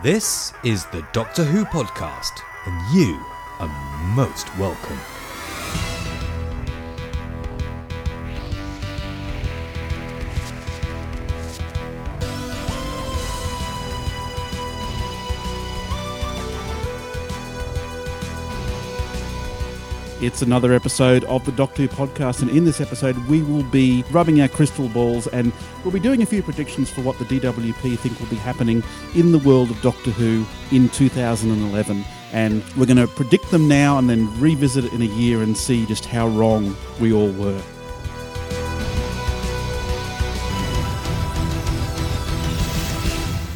This is the Doctor Who podcast, and you are most welcome. It's another episode of the Doctor Who podcast, and in this episode, we will be rubbing our crystal balls and we'll be doing a few predictions for what the DWP think will be happening in the world of Doctor Who in 2011. And we're going to predict them now and then revisit it in a year and see just how wrong we all were.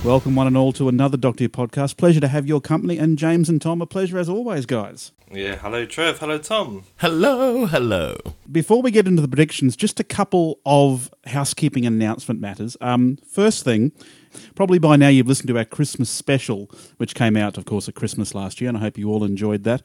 Welcome, one and all, to another Doctor Who podcast. Pleasure to have your company, and James and Tom, a pleasure as always, guys. Yeah, hello Trev, hello Tom. Hello, hello. Before we get into the predictions, just a couple of housekeeping announcement matters. Um, first thing, probably by now you've listened to our Christmas special, which came out, of course, at Christmas last year, and I hope you all enjoyed that.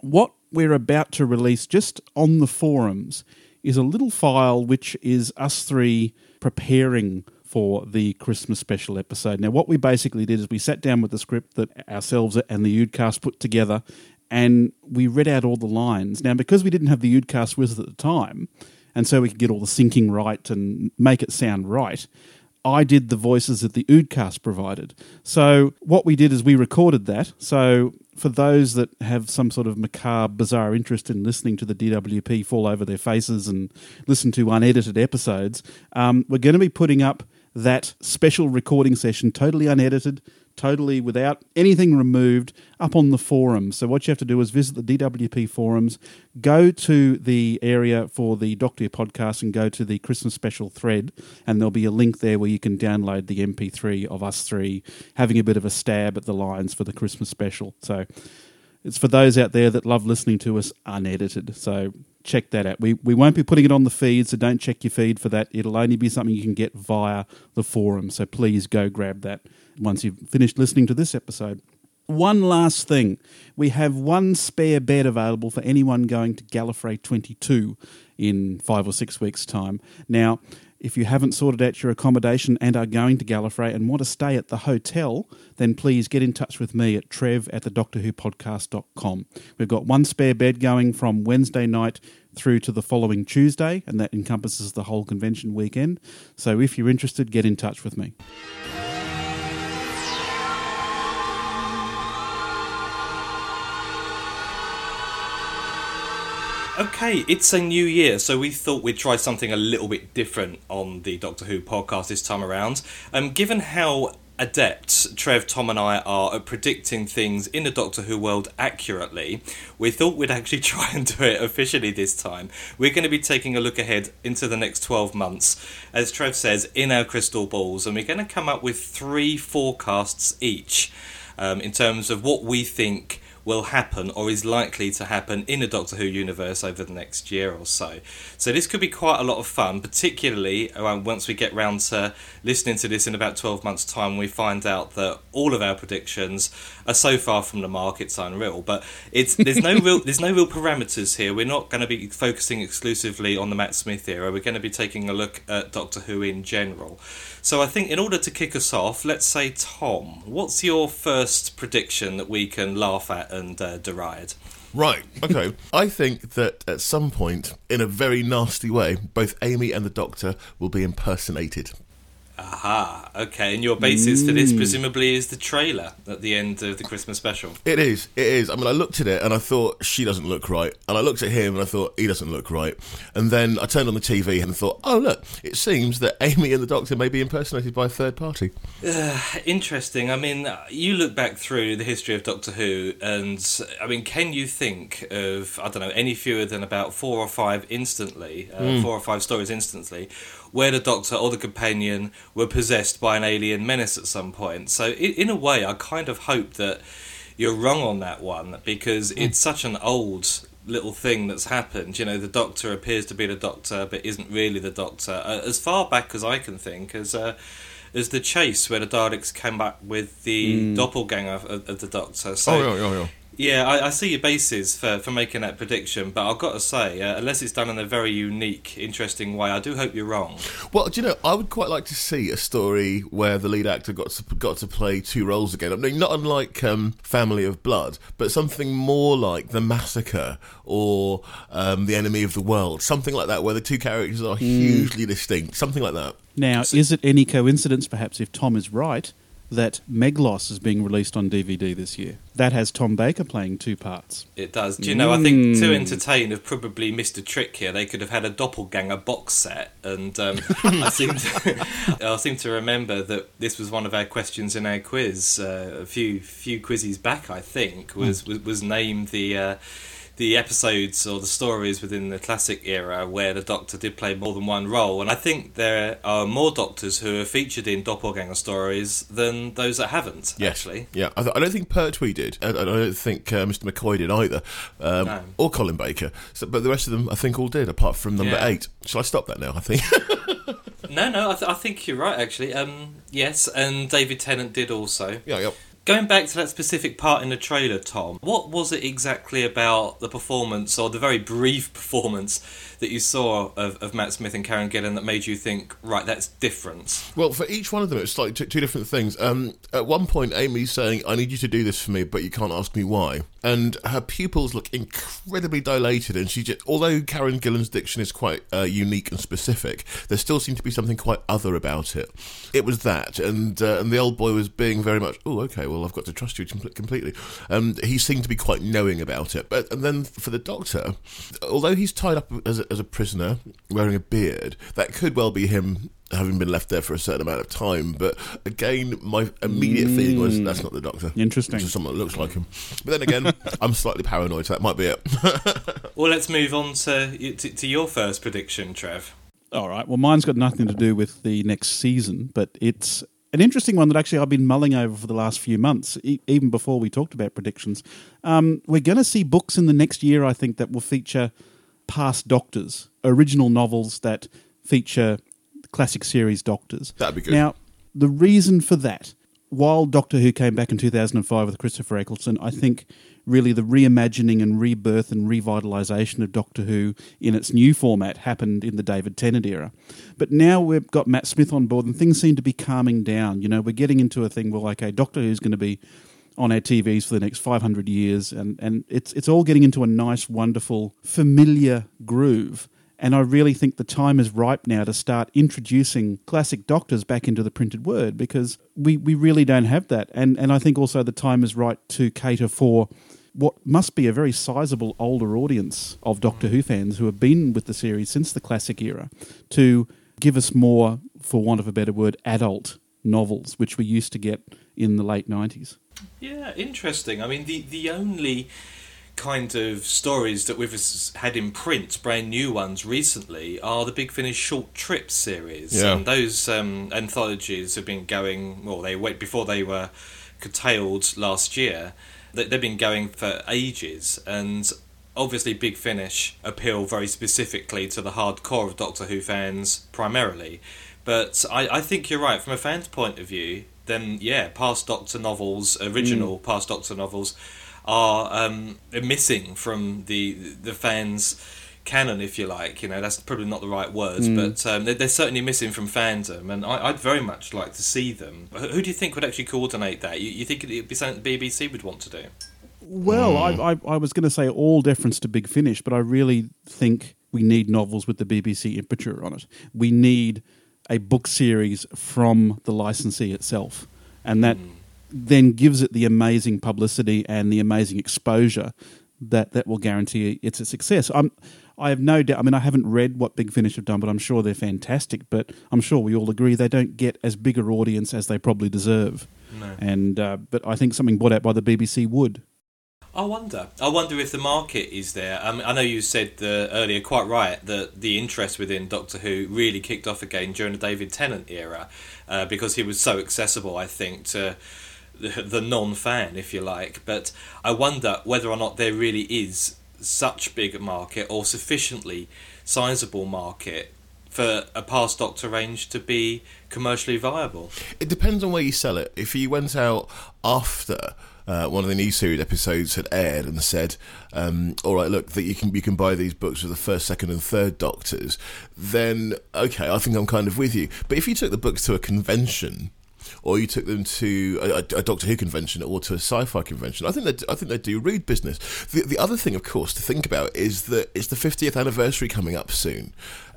What we're about to release just on the forums is a little file which is us three preparing for the Christmas special episode. Now, what we basically did is we sat down with the script that ourselves and the Oodcast put together, and we read out all the lines. Now, because we didn't have the Oodcast with us at the time, and so we could get all the syncing right and make it sound right, I did the voices that the Oodcast provided. So what we did is we recorded that. So for those that have some sort of macabre, bizarre interest in listening to the DWP fall over their faces and listen to unedited episodes, um, we're going to be putting up that special recording session, totally unedited, totally without anything removed, up on the forum. So what you have to do is visit the DWP forums, go to the area for the Doctor podcast, and go to the Christmas special thread, and there'll be a link there where you can download the MP3 of us three having a bit of a stab at the lines for the Christmas special. So it's for those out there that love listening to us unedited. So check that out. We we won't be putting it on the feed, so don't check your feed for that. It'll only be something you can get via the forum. So please go grab that once you've finished listening to this episode. One last thing. We have one spare bed available for anyone going to Gallifrey 22 in five or six weeks' time. Now, if you haven't sorted out your accommodation and are going to Gallifrey and want to stay at the hotel, then please get in touch with me at trev at the Doctor Who podcast.com. We've got one spare bed going from Wednesday night through to the following Tuesday, and that encompasses the whole convention weekend. So if you're interested, get in touch with me. Okay, it's a new year, so we thought we'd try something a little bit different on the Doctor Who podcast this time around. Um, given how adept Trev, Tom, and I are at predicting things in the Doctor Who world accurately, we thought we'd actually try and do it officially this time. We're going to be taking a look ahead into the next 12 months, as Trev says, in our crystal balls, and we're going to come up with three forecasts each um, in terms of what we think will happen or is likely to happen in the Doctor Who universe over the next year or so. So this could be quite a lot of fun, particularly uh, once we get round to listening to this in about 12 months' time. We find out that all of our predictions are so far from the mark it's unreal. But it's there's no real there's no real parameters here. We're not going to be focusing exclusively on the Matt Smith era. We're going to be taking a look at Doctor Who in general. So I think in order to kick us off, let's say Tom, what's your first prediction that we can laugh at and uh, deride? Right, okay. I think that at some point, in a very nasty way, both Amy and the Doctor will be impersonated. Aha, okay. And your basis for this presumably is the trailer at the end of the Christmas special. It is, it is. I mean, I looked at it and I thought, she doesn't look right. And I looked at him and I thought, he doesn't look right. And then I turned on the TV and thought, oh, look, it seems that Amy and the Doctor may be impersonated by a third party. Uh, interesting. I mean, you look back through the history of Doctor Who, and I mean, can you think of, I don't know, any fewer than about four or five instantly, uh, four or five stories instantly, where the Doctor or the companion were possessed by an alien menace at some point? So, in, in a way, I kind of hope that you're wrong on that one because it's such an old little thing that's happened. You know, the Doctor appears to be the Doctor, but isn't really the Doctor. Uh, as far back as I can think, as uh, as the chase where the Daleks came back with the doppelganger of, of the Doctor. So Oh, yeah, yeah, yeah. Yeah, I, I see your basis for, for making that prediction, but I've got to say, uh, unless it's done in a very unique, interesting way, I do hope you're wrong. Well, do you know, I would quite like to see a story where the lead actor got to got to play two roles again. I mean, not unlike um, Family of Blood, but something more like The Massacre or um, The Enemy of the World, something like that, where the two characters are hugely distinct, something like that. Now, is it any coincidence, perhaps, if Tom is right, that Meglos is being released on DVD this year? That has Tom Baker playing two parts. It does. Do you know, I think Mm. Too Entertain have probably missed a trick here. They could have had a doppelganger box set, and um, I, seem to, I seem to remember that this was one of our questions in our quiz uh, a few few quizzes back, I think, was, was, was named the. Uh, the episodes or the stories within the classic era where the Doctor did play more than one role, and I think there are more Doctors who are featured in doppelganger stories than those that haven't. Actually, Yeah, I, th- I don't think Pertwee did. and I don't think uh, Mr. McCoy did either, um, No. or Colin Baker. So, but the rest of them, I think, all did, apart from number Yeah. eight. Shall I stop that now? I think. No, no, I, th- I think you're right. Actually, um, yes, and David Tennant did also. yeah, yeah. Going back to that specific part in the trailer, Tom, what was it exactly about the performance, or the very brief performance that you saw of, of Matt Smith and Karen Gillan that made you think, right, that's different? Well, for each one of them, it's like two, two different things. Um, at one point, Amy's saying, "I need you to do this for me, but you can't ask me why." And her pupils look incredibly dilated, and she just, although Karen Gillan's diction is quite uh, unique and specific, there still seemed to be something quite other about it. It was that, and uh, and the old boy was being very much, "Oh, okay, well, I've got to trust you com- completely." And he seemed to be quite knowing about it. But and then for the doctor, although he's tied up as a, as a prisoner wearing a beard, that could well be him having been left there for a certain amount of time. But again, my immediate feeling was that's not the doctor. Interesting. It's just someone that looks like him. But then again, I'm slightly paranoid, so that might be it. Well, let's move on to, to, to your first prediction, Trev. All right. Well, mine's got nothing to do with the next season, but it's an interesting one that actually I've been mulling over for the last few months, e- even before we talked about predictions. Um, we're going to see books in the next year, I think, that will feature past Doctors, original novels that feature classic series Doctors. That'd be good. Now, the reason for that, while Doctor Who came back in 2005 with Christopher Eccleston, I think really the reimagining and rebirth and revitalisation of Doctor Who in its new format happened in the David Tennant era. But now we've got Matt Smith on board and things seem to be calming down. You know, we're getting into a thing where, like, okay, Doctor Who's going to be on our TVs for the next 500 years, and, and it's, it's all getting into a nice, wonderful, familiar groove. And I really think the time is ripe now to start introducing classic doctors back into the printed word because we, we really don't have that. And, and I think also the time is right to cater for what must be a very sizable older audience of Doctor Who fans who have been with the series since the classic era to give us more, for want of a better word, adult novels, which we used to get in the late 90s. Yeah, interesting. I mean, the the only kind of stories that we've had in print, brand new ones recently, are the Big Finish short trip series. Yeah. And those um, anthologies have been going. Well, they went before they were curtailed last year. They, they've been going for ages, and obviously, Big Finish appeal very specifically to the hardcore of Doctor Who fans primarily. But I, I think you're right. From a fan's point of view, then yeah, past Doctor novels, original past Doctor novels, are um, missing from the the fans' canon, if you like. You know, that's probably not the right words, but um, they're, they're certainly missing from fandom, and I, I'd very much like to see them. Who who do you think would actually coordinate that? You, you think it'd be something the BBC would want to do? Well, I, I, I was going to say all deference to Big Finish, but I really think we need novels with the BBC imprimatur on it. We need a book series from the licensee itself, and that then gives it the amazing publicity and the amazing exposure that that will guarantee it's a success. I'm, I have no doubt. I mean, I haven't read what Big Finish have done, but I'm sure they're fantastic. But I'm sure we all agree they don't get as big an audience as they probably deserve. No. And uh, but I think something brought out by the BBC would. I wonder. I wonder if the market is there. I, I know you said uh, earlier, quite right, that the interest within Doctor Who really kicked off again during the David Tennant era uh, because he was so accessible, I think, to the, the non-fan, if you like. But I wonder whether or not there really is such big market or sufficiently sizable market for a past Doctor range to be commercially viable. It depends on where you sell it. If you went out after uh, one of the new series episodes had aired and said, um, "All right, look, that you can you can buy these books with the first, second, and third Doctors," then okay, I think I'm kind of with you. But if you took the books to a convention or you took them to a, a, Doctor Who convention or to a sci-fi convention. I think they I think they do read business. The the other thing, of course, to think about is that it's the 50th anniversary coming up soon,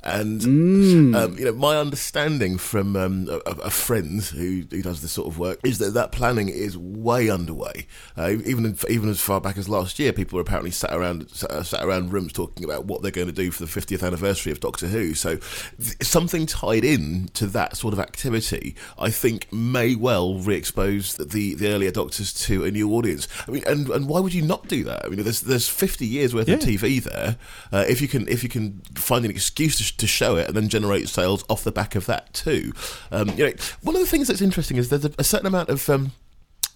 and mm. um, you know, my understanding from um, a, a, friend who, who does this sort of work is that that planning is way underway. Uh, even even as far back as last year, people are apparently sat around sat, sat, around rooms talking about what they're going to do for the 50th anniversary of Doctor Who. So th- something tied in to that sort of activity, I think, may well re-expose the the earlier Doctors to a new audience. I mean, and, and why would you not do that? I mean, there's there's 50 years worth yeah. of TV there. Uh, if you can if you can find an excuse to to show it and then generate sales off the back of that too. Um, you know, one of the things that's interesting is there's a, a certain amount of um,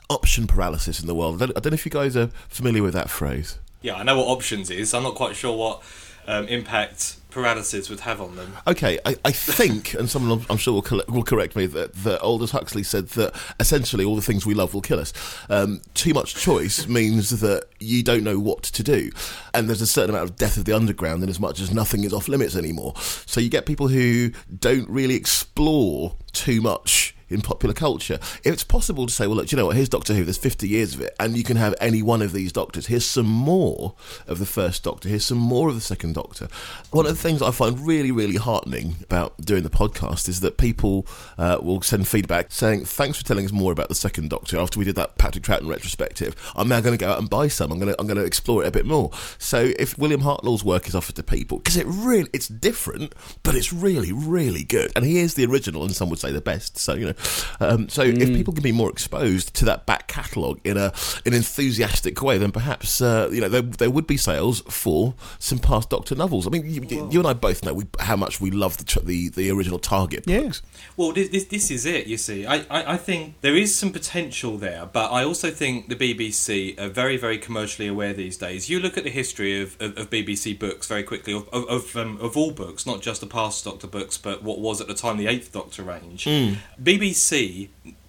option paralysis in the world. I don't, I don't know if you guys are familiar with that phrase. Yeah, I know what options is. I'm not quite sure what um, impact paralysis would have on them. Okay, I, I think, and someone I'm sure will, will correct me, that, that Aldous Huxley said that essentially all the things we love will kill us. Um, too much choice means that you don't know what to do, and there's a certain amount of death of the underground in as much as nothing is off limits anymore. So you get people who don't really explore too much in popular culture. It's possible to say, well, look, you know what, here's Doctor Who, there's 50 years of it, and you can have any one of these doctors. Here's some more of the first Doctor, here's some more of the second Doctor. One of the things I find really, really heartening about doing the podcast is that people uh, will send feedback saying, thanks for telling us more about the second Doctor after we did that Patrick Troughton retrospective. I'm now going to go out and buy some. I'm going to, I'm going to explore it a bit more. So if William Hartnell's work is offered to people, because it really, it's different, but it's really, really good. And he is the original, and some would say the best. So, you know, um, so mm. if people can be more exposed to that back catalogue in a an enthusiastic way, then perhaps uh, you know there, there would be sales for some past Doctor novels. I mean, you, you and I both know we, how much we love the the, the original Target books. Yeah. Well, this, this, this is it. You see, I, I, I think there is some potential there, but I also think the BBC are very very commercially aware these days. You look at the history of, of, of BBC books very quickly of of, of, um, of all books, not just the past Doctor books, but what was at the time the Eighth Doctor range. Mm. BBC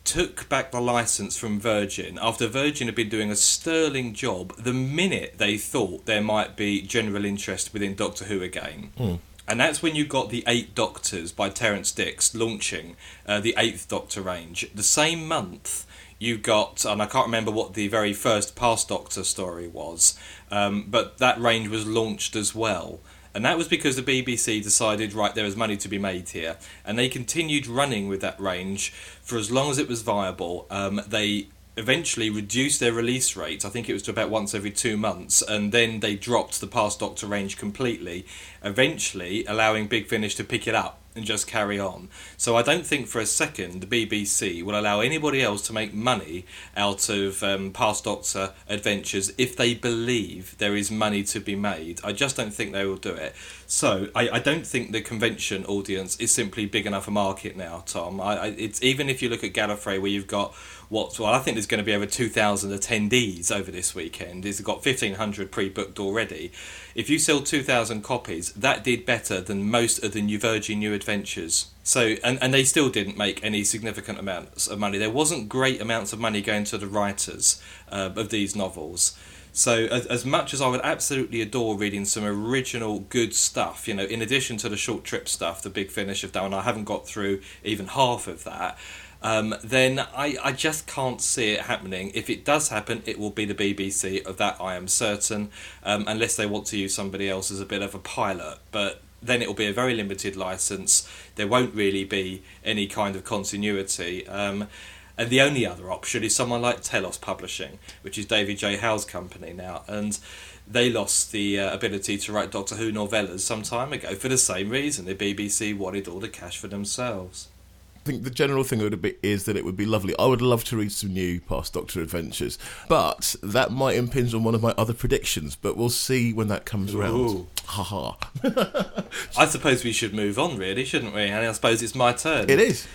took back the license from Virgin after Virgin had been doing a sterling job the minute they thought there might be general interest within Doctor Who again. Mm. And that's when you got the Eight Doctors by Terrance Dicks launching uh, the Eighth Doctor range. The same month, you got, and I can't remember what the very first Past Doctor story was, um, but that range was launched as well. And that was because the BBC decided, right, there is money to be made here. And they continued running with that range for as long as it was viable. Um, they eventually reduced their release rate. I think it was to about once every two months, and then they dropped the Past Doctor range completely, eventually allowing Big Finish to pick it up and just carry on. So I don't think for a second the BBC will allow anybody else to make money out of um, Past Doctor adventures if they believe there is money to be made. I just don't think they will do it. So I, I don't think the convention audience is simply big enough a market now, Tom. I, I, it's even if you look at Gallifrey where you've got well I think there's going to be over 2,000 attendees over this weekend. It's got 1,500 pre-booked already. If you sell 2,000 copies, that did better than most of the New Virgin New Adventures. So and, and they still didn't make any significant amounts of money. There wasn't great amounts of money going to the writers uh, of these novels. So as, as much as I would absolutely adore reading some original good stuff, you know, in addition to the short trip stuff, the Big Finish have done, I haven't got through even half of that um, then I, I just can't see it happening. If it does happen, it will be the BBC, of that I am certain, um, unless they want to use somebody else as a bit of a pilot. But then it will be a very limited license. There won't really be any kind of continuity. Um, and the only other option is someone like Telos Publishing, which is David J. Howe's company now. And they lost the uh, ability to write Doctor Who novellas some time ago for the same reason. The BBC wanted all the cash for themselves. I think the general thing would be is that it would be lovely. I would love to read some new past Doctor Adventures, but that might impinge on one of my other predictions. But we'll see when that comes around. Ha ha. I suppose we should move on, really, shouldn't we? And I suppose it's my turn. It is.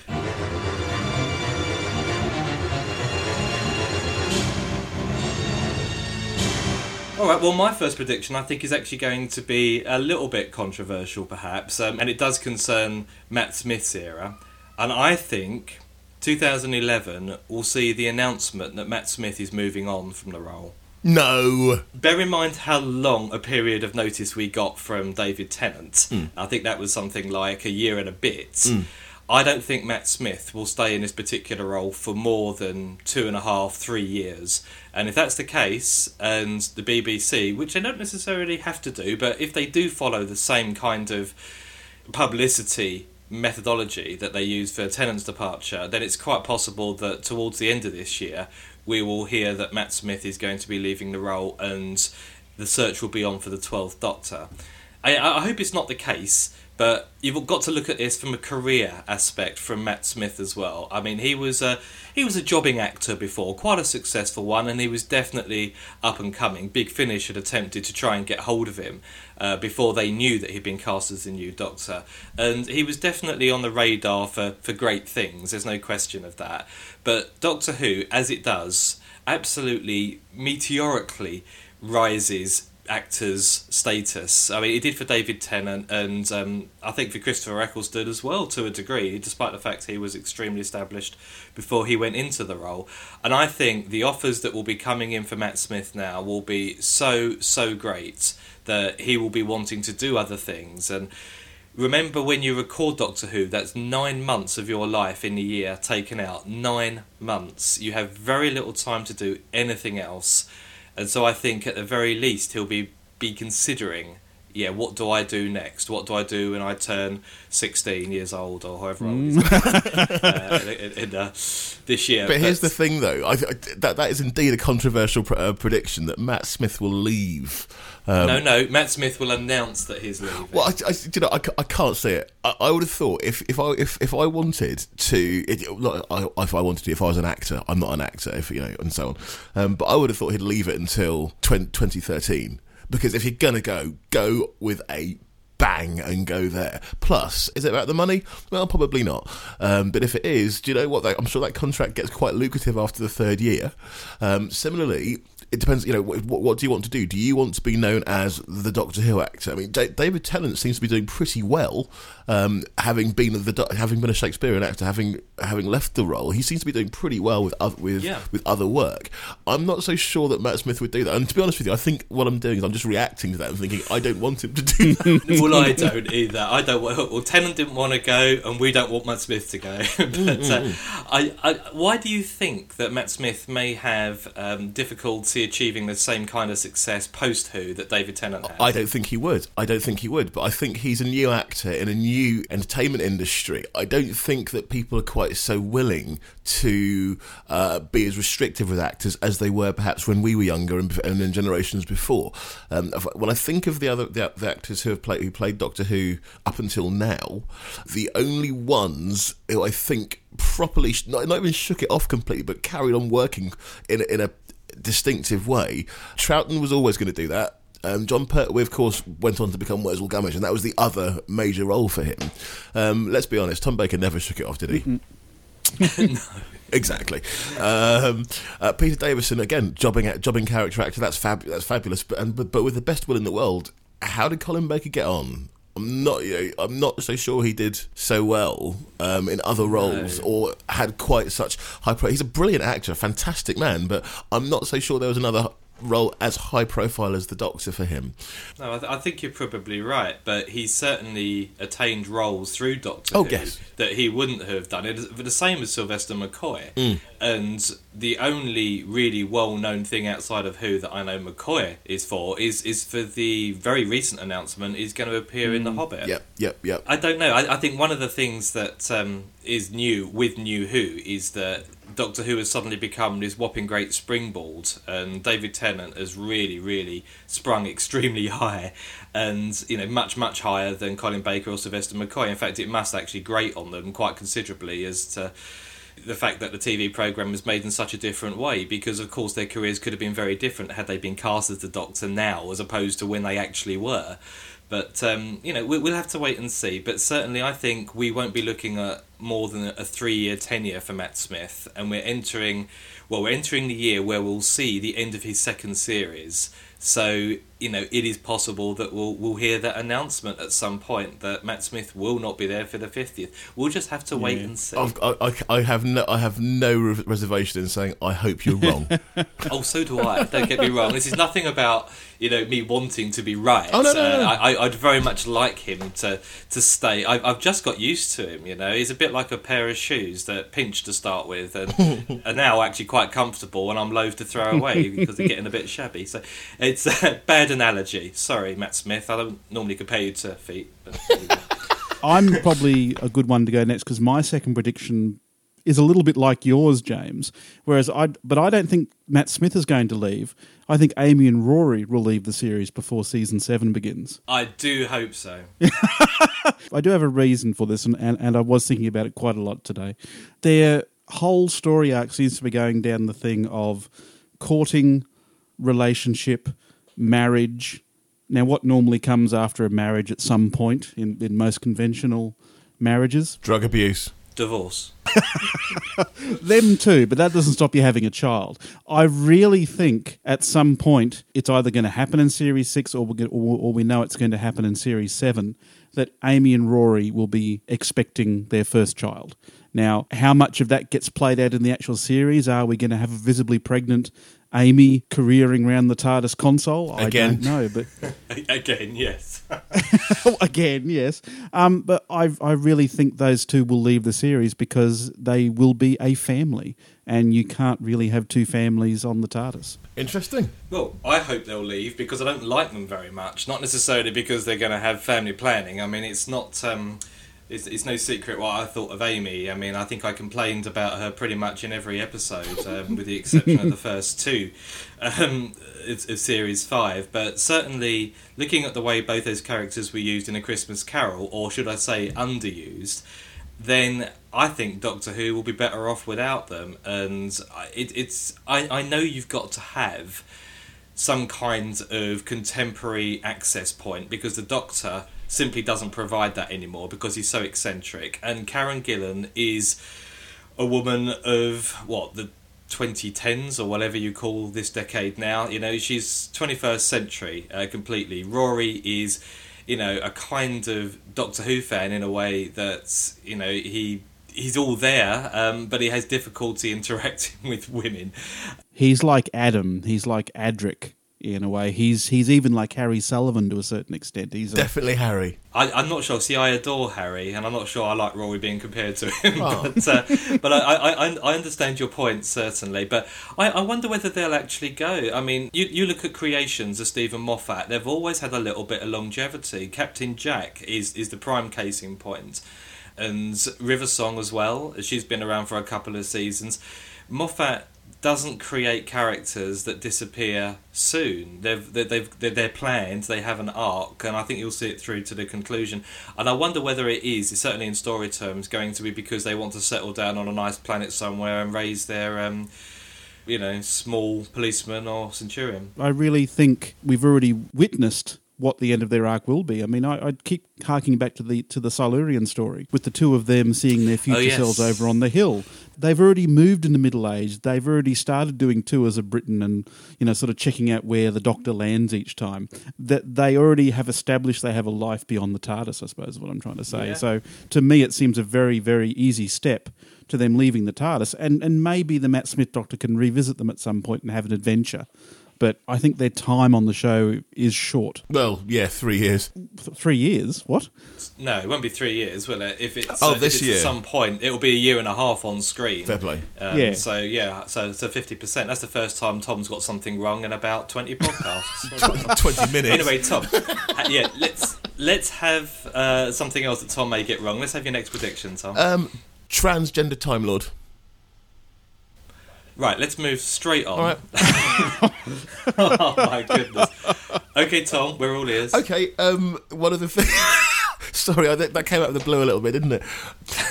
All right. Well, my first prediction, I think, is actually going to be a little bit controversial, perhaps, um, and it does concern Matt Smith's era. And I think 2011 will see the announcement that Matt Smith is moving on from the role. No. Bear in mind how long a period of notice we got from David Tennant. Mm. I think that was something like a year and a bit. I don't think Matt Smith will stay in this particular role for more than two and a half, three years. And if that's the case, and the BBC, which they don't necessarily have to do, but if they do follow the same kind of publicity methodology that they use for Tennant's departure, then it's quite possible that towards the end of this year, we will hear that Matt Smith is going to be leaving the role and the search will be on for the 12th Doctor. I, I hope it's not the case, but you've got to look at this from a career aspect from Matt Smith as well. I mean, he was a he was a jobbing actor before, quite a successful one, and he was definitely up and coming. Big Finish had attempted to try and get hold of him uh, before they knew that he'd been cast as the new Doctor, and he was definitely on the radar for for great things. There's no question of that. But Doctor Who, as it does, absolutely meteorically rises actors' status. I mean, it did for David Tennant, and um, I think for Christopher Eccleston as well, to a degree, despite the fact he was extremely established before he went into the role. And I think the offers that will be coming in for Matt Smith now will be so so great that he will be wanting to do other things and. Remember when you record Doctor Who, that's nine months of your life in a year taken out. Nine months. You have very little time to do anything else. And so I think at the very least he'll be, be considering, yeah, what do I do next? What do I do when I turn 16 years old or however old he uh, in, in, uh, this year? But here's the thing, though. I, I, that that is indeed a controversial pr- uh, prediction that Matt Smith will leave. Um, no, no, Matt Smith will announce that he's leaving. Well, I, I, you know, I, I can't say it. I, I would have thought if, if I if, if I wanted to, it, like, I, if I wanted to, if I was an actor, I'm not an actor, if you know, and so on. Um, but I would have thought he'd leave it until 20, 2013 because if you're gonna go, go with a bang and go there. Plus, is it about the money? Well, probably not. Um, but if it is, do you know what? I'm sure that contract gets quite lucrative after the third year. Um, similarly, it depends. You know, what, what do you want to do? Do you want to be known as the Doctor Who actor? I mean, Da- David Tennant seems to be doing pretty well, um, having been the having been a Shakespearean actor, having having left the role. He seems to be doing pretty well with other, with Yeah. with other work. I'm not so sure that Matt Smith would do that. And to be honest with you, I think what I'm doing is I'm just reacting to that and thinking I don't want him to do that. well, I don't either. I don't. want- Well, Tennant didn't want to go, and we don't want Matt Smith to go. but uh, I, I, why do you think that Matt Smith may have um, difficulty achieving the same kind of success post Who that David Tennant had? I don't think he would. I don't think he would. But I think he's a new actor in a new entertainment industry. I don't think that people are quite so willing to uh, be as restrictive with actors as they were perhaps when we were younger and, and in generations before. Um, when I think of the other the, the actors who have played who played Doctor Who up until now, the only ones who I think properly not, not even shook it off completely, but carried on working in in a distinctive way. Troughton was always going to do that. Um, Jon Pertwee, of course, went on to become Wurzel Gummidge, and that was the other major role for him. Um, let's be honest, Tom Baker never shook it off, did he? No, Exactly. Um, uh, Peter Davison again, jobbing at jobbing character actor. That's fab. That's fabulous. But, and, but but with the best will in the world, how did Colin Baker get on? I'm not. You know, I'm not so sure he did so well um, in other roles or had quite such high. praise. He's a brilliant actor, fantastic man, but I'm not so sure there was another role as high profile as the Doctor for him. No, I, th- I think you're probably right, but he certainly attained roles through Doctor Oh, Who yes. that he wouldn't have done. It the same as Sylvester McCoy, Mm. and the only really well-known thing outside of Who that I know McCoy is for is is for the very recent announcement he's going to appear in The Hobbit. Mm. Yep, yep, yep. I don't know. I, I think one of the things that um, is new with New Who is that Doctor Who has suddenly become this whopping great springboard, and David Tennant has really, really sprung extremely high, and you know much, much higher than Colin Baker or Sylvester McCoy. In fact, it must actually grate on them quite considerably as to the fact that the TV program was made in such a different way because of course their careers could have been very different had they been cast as the Doctor now as opposed to when they actually were. But um, you know, we- we'll have to wait and see. But certainly, I think we won't be looking at more than a three-year tenure for Matt Smith, and we're entering, well, we're entering the year where we'll see the end of his second series. So you know, it is possible that we'll we'll hear that announcement at some point that Matt Smith will not be there for the fiftieth. We'll just have to wait Yeah. and see. I've, I, I, I have no, I have no reservation in saying I hope you're wrong. Oh, so do I. Don't get me wrong. This is nothing about you know me wanting to be right. Oh, no, no, Uh, no. I, I'd very much like him to to stay. I, I've just got used to him. You know, he's a bit like a pair of shoes that pinch to start with, and are now actually quite comfortable, and I'm loath to throw away because they're getting a bit shabby. So it's a bad analogy. Sorry, Matt Smith. I don't normally compare you to feet. But. I'm probably a good one to go next because my second prediction is a little bit like yours, James. Whereas I, but I don't think Matt Smith is going to leave. I think Amy and Rory will leave the series before season seven begins. I do hope so. I do have a reason for this, and, and, and I was thinking about it quite a lot today. Their whole story arc seems to be going down the thing of courting, relationship, marriage. Now, what normally comes after a marriage at some point in, in most conventional marriages? Drug abuse. Divorce. Them too, but that doesn't stop you having a child. I really think at some point it's either going to happen in Series 6 or, or, or we know it's going to happen in Series 7 that Amy and Rory will be expecting their first child. Now, how much of that gets played out in the actual series? Are we going to have a visibly pregnant Amy careering around the TARDIS console? I Again. don't know, but Again, yes. again, yes. Um, but I, I really think those two will leave the series because they will be a family, and you can't really have two families on the TARDIS. Interesting. Well, I hope they'll leave because I don't like them very much. Not necessarily because they're going to have family planning. I mean, it's not. Um, it's, it's no secret what I thought of Amy. I mean, I think I complained about her pretty much in every episode, um, with the exception of the first two um, of, of series five. But certainly, looking at the way both those characters were used in A Christmas Carol, or should I say, underused, then I think Doctor Who will be better off without them. And it, it's I, I know you've got to have some kind of contemporary access point because the Doctor simply doesn't provide that anymore because he's so eccentric. And Karen Gillan is a woman of what the 2010s or whatever you call this decade now. You know, she's 21st century uh, completely. Rory is, you know, a kind of Doctor Who fan in a way that you know he. He's all there, um, but he has difficulty interacting with women. He's like Adam. He's like Adric in a way. He's he's even like Harry Sullivan to a certain extent. He's a, Definitely Harry. I, I'm not sure. See, I adore Harry, and I'm not sure I like Rory being compared to him. Oh. but uh, but I, I, I, I understand your point certainly. But I, I wonder whether they'll actually go. I mean, you you look at creations of Steven Moffat; they've always had a little bit of longevity. Captain Jack is is the prime case in point, and River Song as well. She's been around for a couple of seasons. Moffat doesn't create characters that disappear soon. They've they- they've they're, they're planned. They have an arc, and I think you'll see it through to the conclusion. And I wonder whether it is, certainly in story terms, going to be because they want to settle down on a nice planet somewhere and raise their um, you know, small policeman or centurion. I really think we've already witnessed what the end of their arc will be. I mean, I, I keep harking back to the to the Silurian story with the two of them seeing their future Oh, yes. selves over on the hill. They've already moved into middle age. They've already started doing tours of Britain and you know sort of checking out where the Doctor lands each time. That they already have established they have a life beyond the TARDIS. I suppose is what I'm trying to say. Yeah. So to me, it seems a very very easy step to them leaving the TARDIS, and and maybe the Matt Smith Doctor can revisit them at some point and have an adventure. But I think their time on the show is short. Well, yeah, three years. Th- three years? What? No, it won't be three years, will it? If it's Oh, uh, if this it's year. at some point, it'll be a year and a half on screen. Fair play. Um, Yeah. So yeah, so so fifty percent. That's the first time Tom's got something wrong in about twenty podcasts. 20 minutes. anyway, Tom, yeah, let's let's have uh, something else that Tom may get wrong. Let's have your next prediction, Tom. Um, transgender Time Lord. Right, let's move straight on. All right. oh my goodness. Okay, Tom, we're all ears. Okay, um, one of the things. Sorry, I, that that came out of the blue a little bit, didn't it?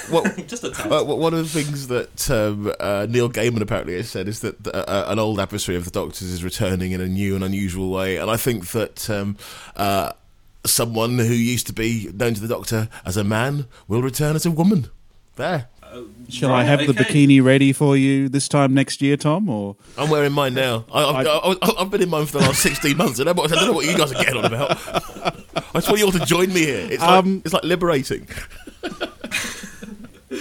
What, Just a tad. Uh, one of the things that um, uh, Neil Gaiman apparently has said is that uh, an old adversary of the Doctor's is returning in a new and unusual way, and I think that um, uh, someone who used to be known to the Doctor as a man will return as a woman. There. Shall Right, I have the bikini ready for you this time next year, Tom? Or I'm wearing mine now. I, I've, I, I, I've been in mine for the last 16 months. I don't, know what, I don't know what you guys are getting on about. I just want you all to join me here. It's like, Um, it's like liberating.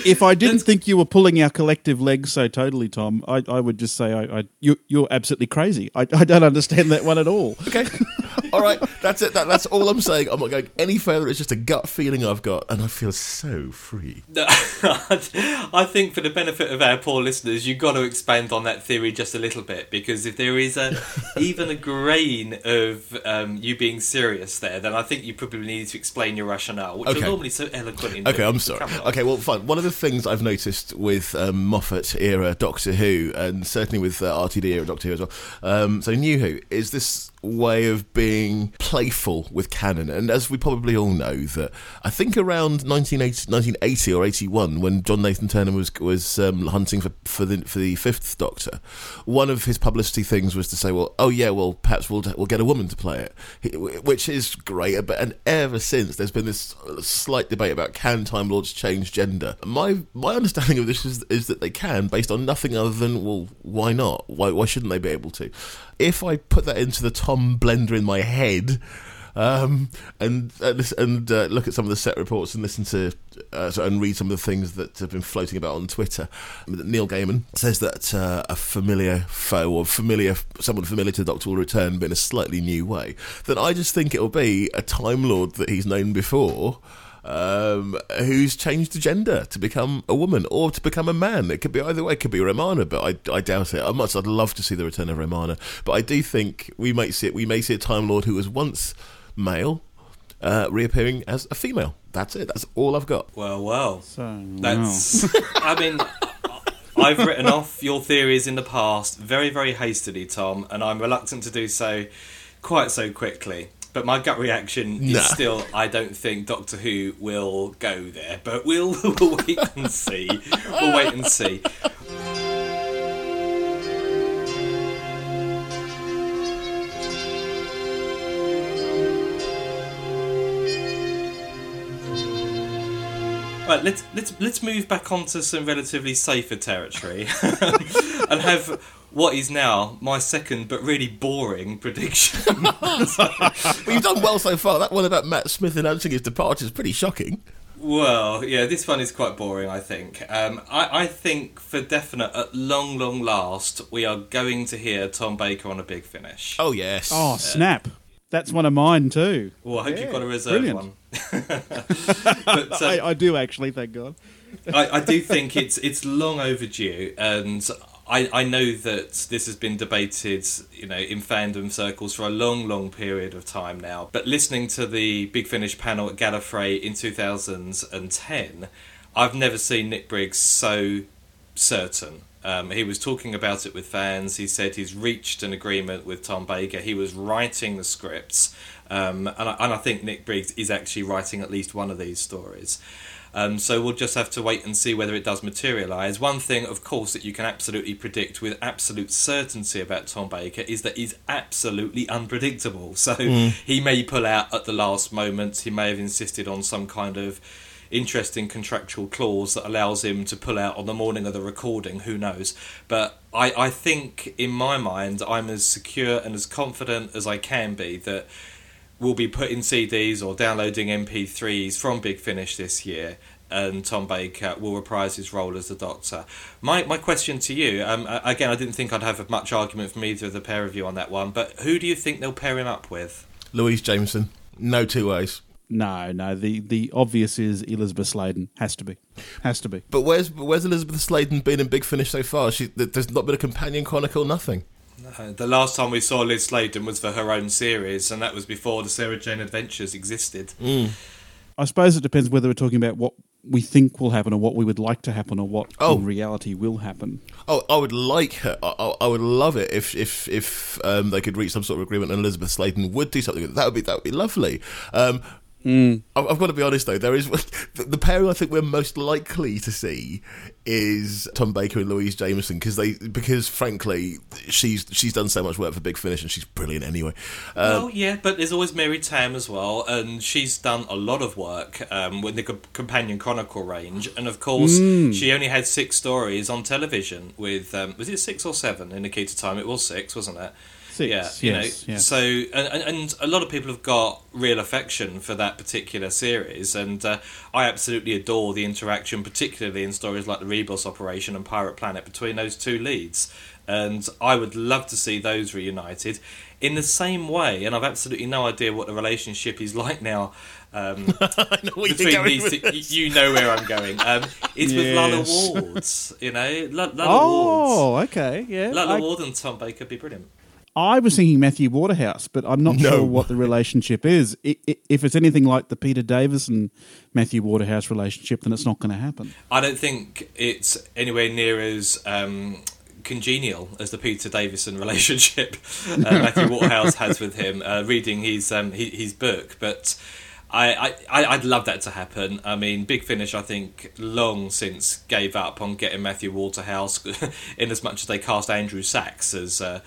if I didn't think you were pulling our collective legs so totally, Tom, I, I would just say I, I, you, you're absolutely crazy. I, I don't understand that one at all. Okay. all right. That's it. That, that's all I'm saying. I'm not going any further. It's just a gut feeling I've got, and I feel so free. No, I think for the benefit of our poor listeners, you've got to expand on that theory just a little bit because if there is a even a grain of um, you being serious there, then I think you probably need to explain your rationale, which Okay. you're normally so eloquent in. Okay, doing. I'm sorry. Okay, well, fine. One of the things I've noticed with um, Moffat era Doctor Who, and certainly with uh, RTD era Doctor Who as well, um, so New Who, is this way of being playful with canon. And as we probably all know, that I think around 1980, 1980 or 81, when John Nathan Turner was was um, hunting for for the for the fifth Doctor, one of his publicity things was to say, well, oh yeah, well perhaps we'll we'll get a woman to play it, which is great. But and ever since there's been this slight debate about can Time Lords change gender. My my understanding of this is is that they can, based on nothing other than well, why not? Why why shouldn't they be able to? If I put that into the Tom blender in my head. Um, and uh, and uh, look at some of the set reports and listen to uh, and read some of the things that have been floating about on Twitter. Neil Gaiman says that uh, a familiar foe or familiar someone familiar to the Doctor will return, but in a slightly new way. Then I just think it will be a Time Lord that he's known before. Um, who's changed the gender to become a woman or to become a man? It could be either way. It could be Romana, but I, I doubt it. I much I'd love to see the return of Romana, but I do think we may see it. We may see a Time Lord who was once male uh, reappearing as a female. That's it. That's all I've got. Well, well. So That's. I mean, I've written off your theories in the past very, very hastily, Tom, and I'm reluctant to do so quite so quickly. But my gut reaction is Nah. still, I don't think Doctor Who will go there. But we'll, we'll wait and see. We'll wait and see. Right, let's let's let's move back onto some relatively safer territory and have what is now my second but really boring prediction. But you've done well so far. That one about Matt Smith announcing his departure is pretty shocking. well, yeah, this one is quite boring. I think. Um, I, I think for definite, at long, long last, we are going to hear Tom Baker on a big finish. Oh yes. Oh, snap. That's one of mine too. Well, I hope you've got a reserve brilliant. one. but um, I, I do actually, thank God. I, I do think it's it's long overdue, and I, I know that this has been debated, you know, in fandom circles for a long, long period of time now. But listening to the Big Finish panel at Gallifrey in 2010, I've never seen Nick Briggs so certain. Um, he was talking about it with fans. He said he's reached an agreement with Tom Baker. He was writing the scripts, um, and, I, and I think Nick Briggs is actually writing at least one of these stories. Um, so we'll just have to wait and see whether it does materialise. One thing, of course, that you can absolutely predict with absolute certainty about Tom Baker is that he's absolutely unpredictable. So he may pull out at the last moment. He may have insisted on some kind of interesting contractual clause that allows him to pull out on the morning of the recording. Who knows? But I, I think, in my mind, I'm as secure and as confident as I can be that we'll be putting CDs or downloading MP3s from Big Finish this year. And Tom Baker will reprise his role as the Doctor. My my question to you, um, again, I didn't think I'd have much argument from either of the pair of you on that one, but who do you think they'll pair him up with? Louise Jameson. No two ways. No, no. The the obvious is Elizabeth Sladen. Has to be. Has to be. But where's where's Elizabeth Sladen been in Big Finish so far? She there's not been a companion chronicle. Nothing. Uh, the last time we saw Liz Sladen was for her own series, and that was before the Sarah Jane Adventures existed. I suppose it depends whether we're talking about what we think will happen or what we would like to happen or what Oh. in reality will happen. Oh, I would like her. I, I, I would love it if if if um, they could reach some sort of agreement and Elizabeth Sladen would do something. That would be that would be lovely. Um, I've, I've got to be honest though. There is the, the pairing I think we're most likely to see is Tom Baker and Louise Jameson because they because frankly she's she's done so much work for Big Finish and she's brilliant anyway. Um, Oh yeah, but there's always Mary Tamm as well, and she's done a lot of work um, with the Co- Companion Chronicle range, and of course she only had six stories on television. With um, was it six or seven in Key to Time? It was six, wasn't it? Six, yeah, you yes, know. yeah. So, and, and a lot of people have got real affection for that particular series, and uh, I absolutely adore the interaction, particularly in stories like the Ribos Operation and Pirate Planet, between those two leads. And I would love to see those reunited in the same way. And I've absolutely no idea what the relationship is like now. Um, I know where you're between these, with two, you know where I'm going. Um, it's with Yes. Lalla Wards, you know, L- Lalla Wards. Oh, okay, yeah. Lalla I, Ward and Tom Baker would be brilliant. I was thinking Matthew Waterhouse, but I'm not No. sure what the relationship is. I, i if it's anything like the Peter Davison and Matthew Waterhouse relationship, then it's not going to happen. I don't think it's anywhere near as um, congenial as the Peter Davison relationship uh, Matthew Waterhouse has with him. Uh, reading his um, his, his book, but. I, I, I'd love that to happen. I mean, Big Finish, I think, long since gave up on getting Matthew Waterhouse, in as much as they cast Andrew Sachs as uh,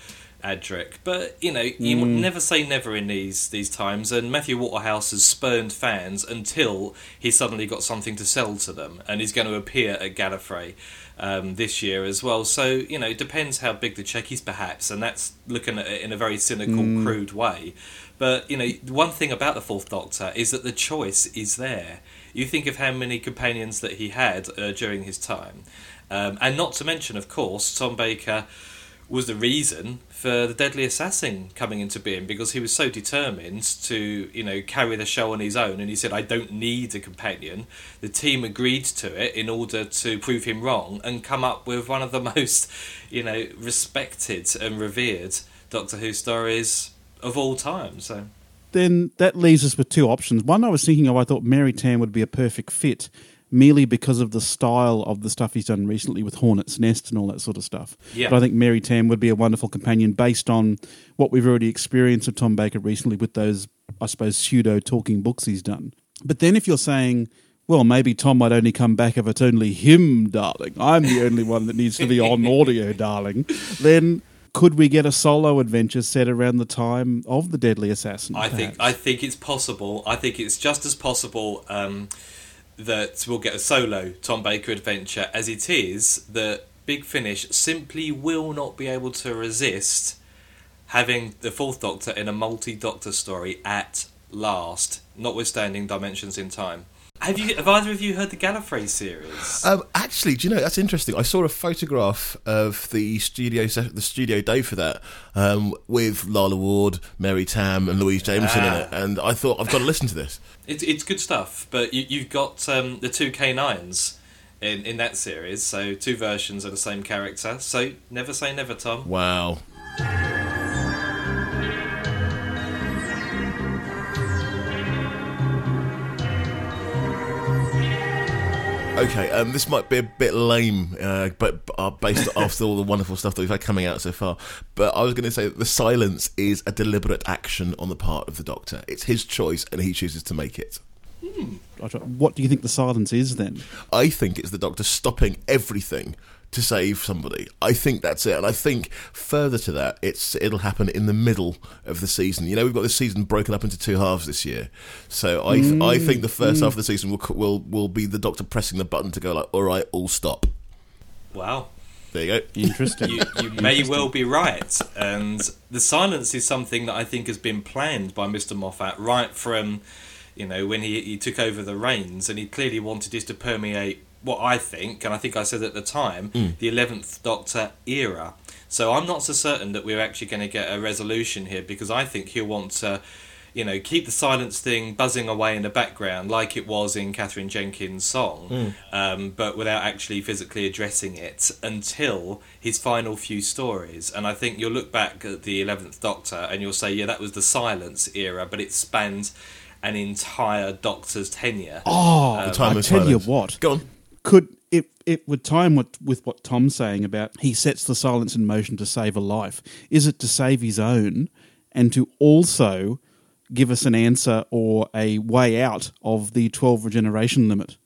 Adric. But you know, you never say never in these these times. And Matthew Waterhouse has spurned fans until he suddenly got something to sell to them, and he's going to appear at Gallifrey um, this year as well. So you know, it depends how big the check is, perhaps, and that's looking at it in a very cynical, crude way. But you know, one thing about the Fourth Doctor is that the choice is there. You think of how many companions that he had uh, during his time, um, and not to mention, of course, Tom Baker was the reason for the Deadly Assassin coming into being because he was so determined to, you know, carry the show on his own. And he said, "I don't need a companion." The team agreed to it in order to prove him wrong and come up with one of the most, you know, respected and revered Doctor Who stories of all time. So. Then that leaves us with two options. One I was thinking of, I thought Mary Tamm would be a perfect fit, merely because of the style of the stuff he's done recently with Hornet's Nest and all that sort of stuff. Yeah. But I think Mary Tamm would be a wonderful companion based on what we've already experienced of Tom Baker recently with those, I suppose, pseudo talking books he's done. But then if you're saying, well, maybe Tom might only come back if it's only him, darling. I'm the only one that needs to be on audio, darling. Then could we get a solo adventure set around the time of the Deadly Assassin? I think? I think it's possible. I think it's just as possible um, that we'll get a solo Tom Baker adventure as it is that Big Finish simply will not be able to resist having the Fourth Doctor in a multi-Doctor story at last, notwithstanding dimensions in time. Have you? Have either of you heard the Gallifrey series? Um, actually, do you know that's interesting? I saw a photograph of the studio the studio day for that um, with Lalla Ward, Mary Tamm, and Louise Jameson in it, and I thought I've got to listen to this. It's it's good stuff, but you, you've got um, the two K nines in in that series, so two versions of the same character. So never say never, Tom. Wow. Okay, um, this might be a bit lame, uh, but uh, based after all the wonderful stuff that we've had coming out so far. But I was going to say that the silence is a deliberate action on the part of the Doctor. It's his choice, and he chooses to make it. What do you think the silence is then? I think it's the Doctor stopping everything to save somebody. I think that's it, and I think further to that, it's it'll happen in the middle of the season. You know, we've got this season broken up into two halves this year, so I th- I mm, think the first mm. half of the season will will will be the Doctor pressing the button to go like, all right, all stop. Wow. There you go. Interesting. You, you may well be right, and the silence is something that I think has been planned by Mr. Moffat right from, you know, when he, he took over the reins, and he clearly wanted this to permeate what I think, and I think I said at the time, hmm. the Eleventh Doctor era. So I'm not so certain that we're actually going to get a resolution here because I think he'll want to, you know, keep the silence thing buzzing away in the background like it was in Katherine Jenkins' song, hmm. um, but without actually physically addressing it until his final few stories. And I think you'll look back at the Eleventh Doctor and you'll say, yeah, that was the silence era, but it spanned an entire Doctor's tenure. oh, The um, time I of tell you what. Go on. Could it it would time with, with what Tom's saying about he sets the silence in motion to save a life? Is it to save his own and to also give us an answer or a way out of the 12 regeneration limit.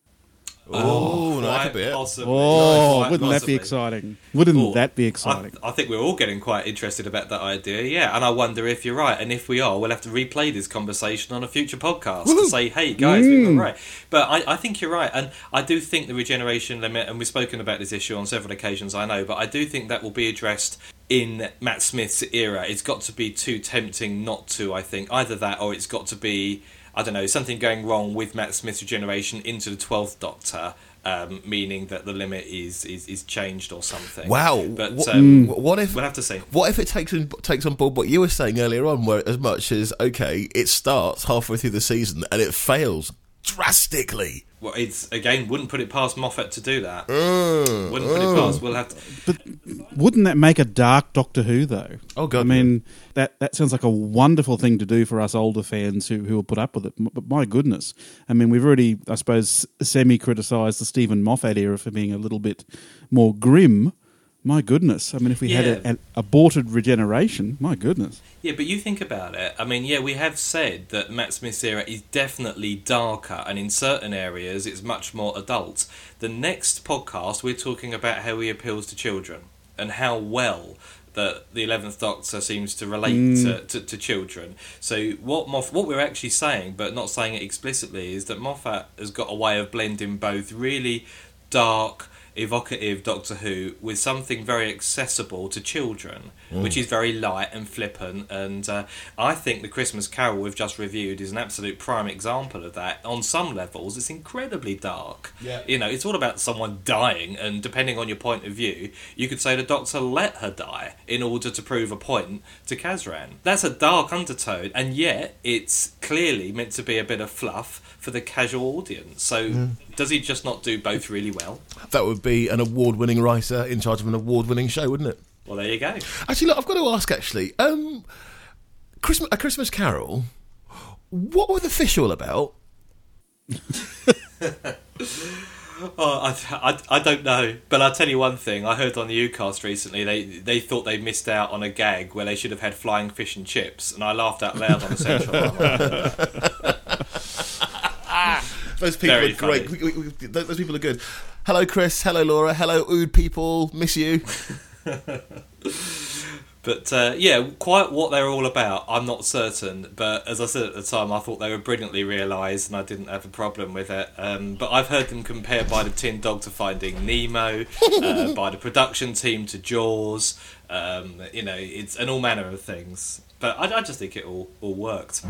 Oh, no, that quite could be it. possibly. Oh, Quite wouldn't that be exciting? Wouldn't Cool. that be exciting? I think we're all getting quite interested about that idea, yeah. And I wonder if you're right. And if we are, we'll have to replay this conversation on a future podcast to say, hey, guys, we Mm. were right. But I, I think you're right. And I do think the regeneration limit, and we've spoken about this issue on several occasions, I know, but I do think that will be addressed in Matt Smith's era. It's got to be too tempting not to, I think. Either that or it's got to be, I don't know, something going wrong with Matt Smith's regeneration into the 12th Doctor. Um, meaning that the limit is, is, is changed or something. Wow. But What- um, What if we'll have to see. What if it takes in, takes on board what you were saying earlier on, where as much as okay, it starts halfway through the season and it fails drastically. Well, it's again wouldn't put it past Moffat to do that. Mm, wouldn't put it past. We'll have to. Wouldn't that make a dark Doctor Who though? Oh, God, I mean, that that sounds like a wonderful thing to do for us older fans who who will put up with it. But my goodness, I mean, we've already, I suppose, semi criticised the Steven Moffat era for being a little bit more grim. My goodness, I mean, if we had Yeah. a, an aborted regeneration, my goodness. Yeah, but you think about it. I mean, yeah, we have said that Matt Smith's era is definitely darker, and in certain areas, it's much more adult. The next podcast, we're talking about how he appeals to children and how well that the Eleventh Doctor seems to relate mm. to, to, to children. So what Moff, what we're actually saying, but not saying it explicitly, is that Moffat has got a way of blending both really dark evocative Doctor Who with something very accessible to children, which is very light and flippant. And uh, I think the Christmas Carol we've just reviewed is an absolute prime example of that. On some levels, it's incredibly dark. Yeah. You know, it's all about someone dying, and depending on your point of view, you could say the Doctor let her die in order to prove a point to Kazran. That's a dark undertone, and yet it's clearly meant to be a bit of fluff for the casual audience. So, does he just not do both really well? That would be an award-winning writer in charge of an award-winning show, wouldn't it? Well, there you go. Actually, look, I've got to ask. Actually, um, Christmas, a Christmas Carol. What were the fish all about? Oh, I, I, I don't know, but I'll tell you one thing. I heard on the Oodcast recently they they thought they missed out on a gag where they should have had flying fish and chips, and I laughed out loud on the central. Those people Very are great. We- we- we- those those people are good. Hello, Chris. Hello, Laura. Hello, Ood people. Miss you. But uh, yeah, quite what they're all about, I'm not certain. But as I said at the time, I thought they were brilliantly realised, and I didn't have a problem with it. Um, but I've heard them compared by the Tin Dog to Finding Nemo, uh, by the production team to Jaws. Um, you know, it's and all manner of things. But I, I just think it all all worked.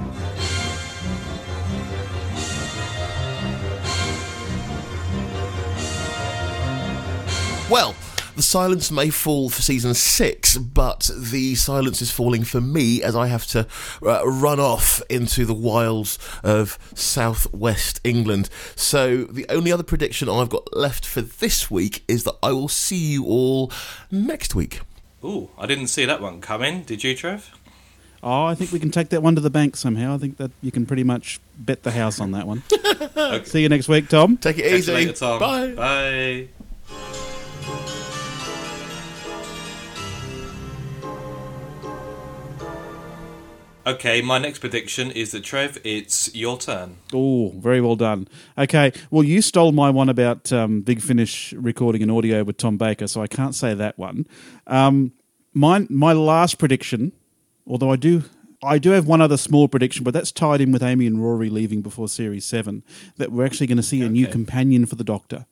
Well, the silence may fall for season six, but the silence is falling for me as I have to uh, run off into the wilds of southwest England. So the only other prediction I've got left for this week is that I will see you all next week. Ooh, I didn't see that one coming. Did you, Trev? Oh, I think we can take that one to the bank somehow. I think that you can pretty much bet the house on that one. See you next week, Tom. Take it Catch you easy. later, Tom. Bye. Bye. Okay, my next prediction is that Trev, it's your turn. Oh, very well done. Okay, well, you stole my one about um, Big Finish recording an audio with Tom Baker, so I can't say that one. Um, my my last prediction, although I do. I do have one other small prediction, but that's tied in with Amy and Rory leaving before Series 7. That we're actually going to see a new companion for the Doctor,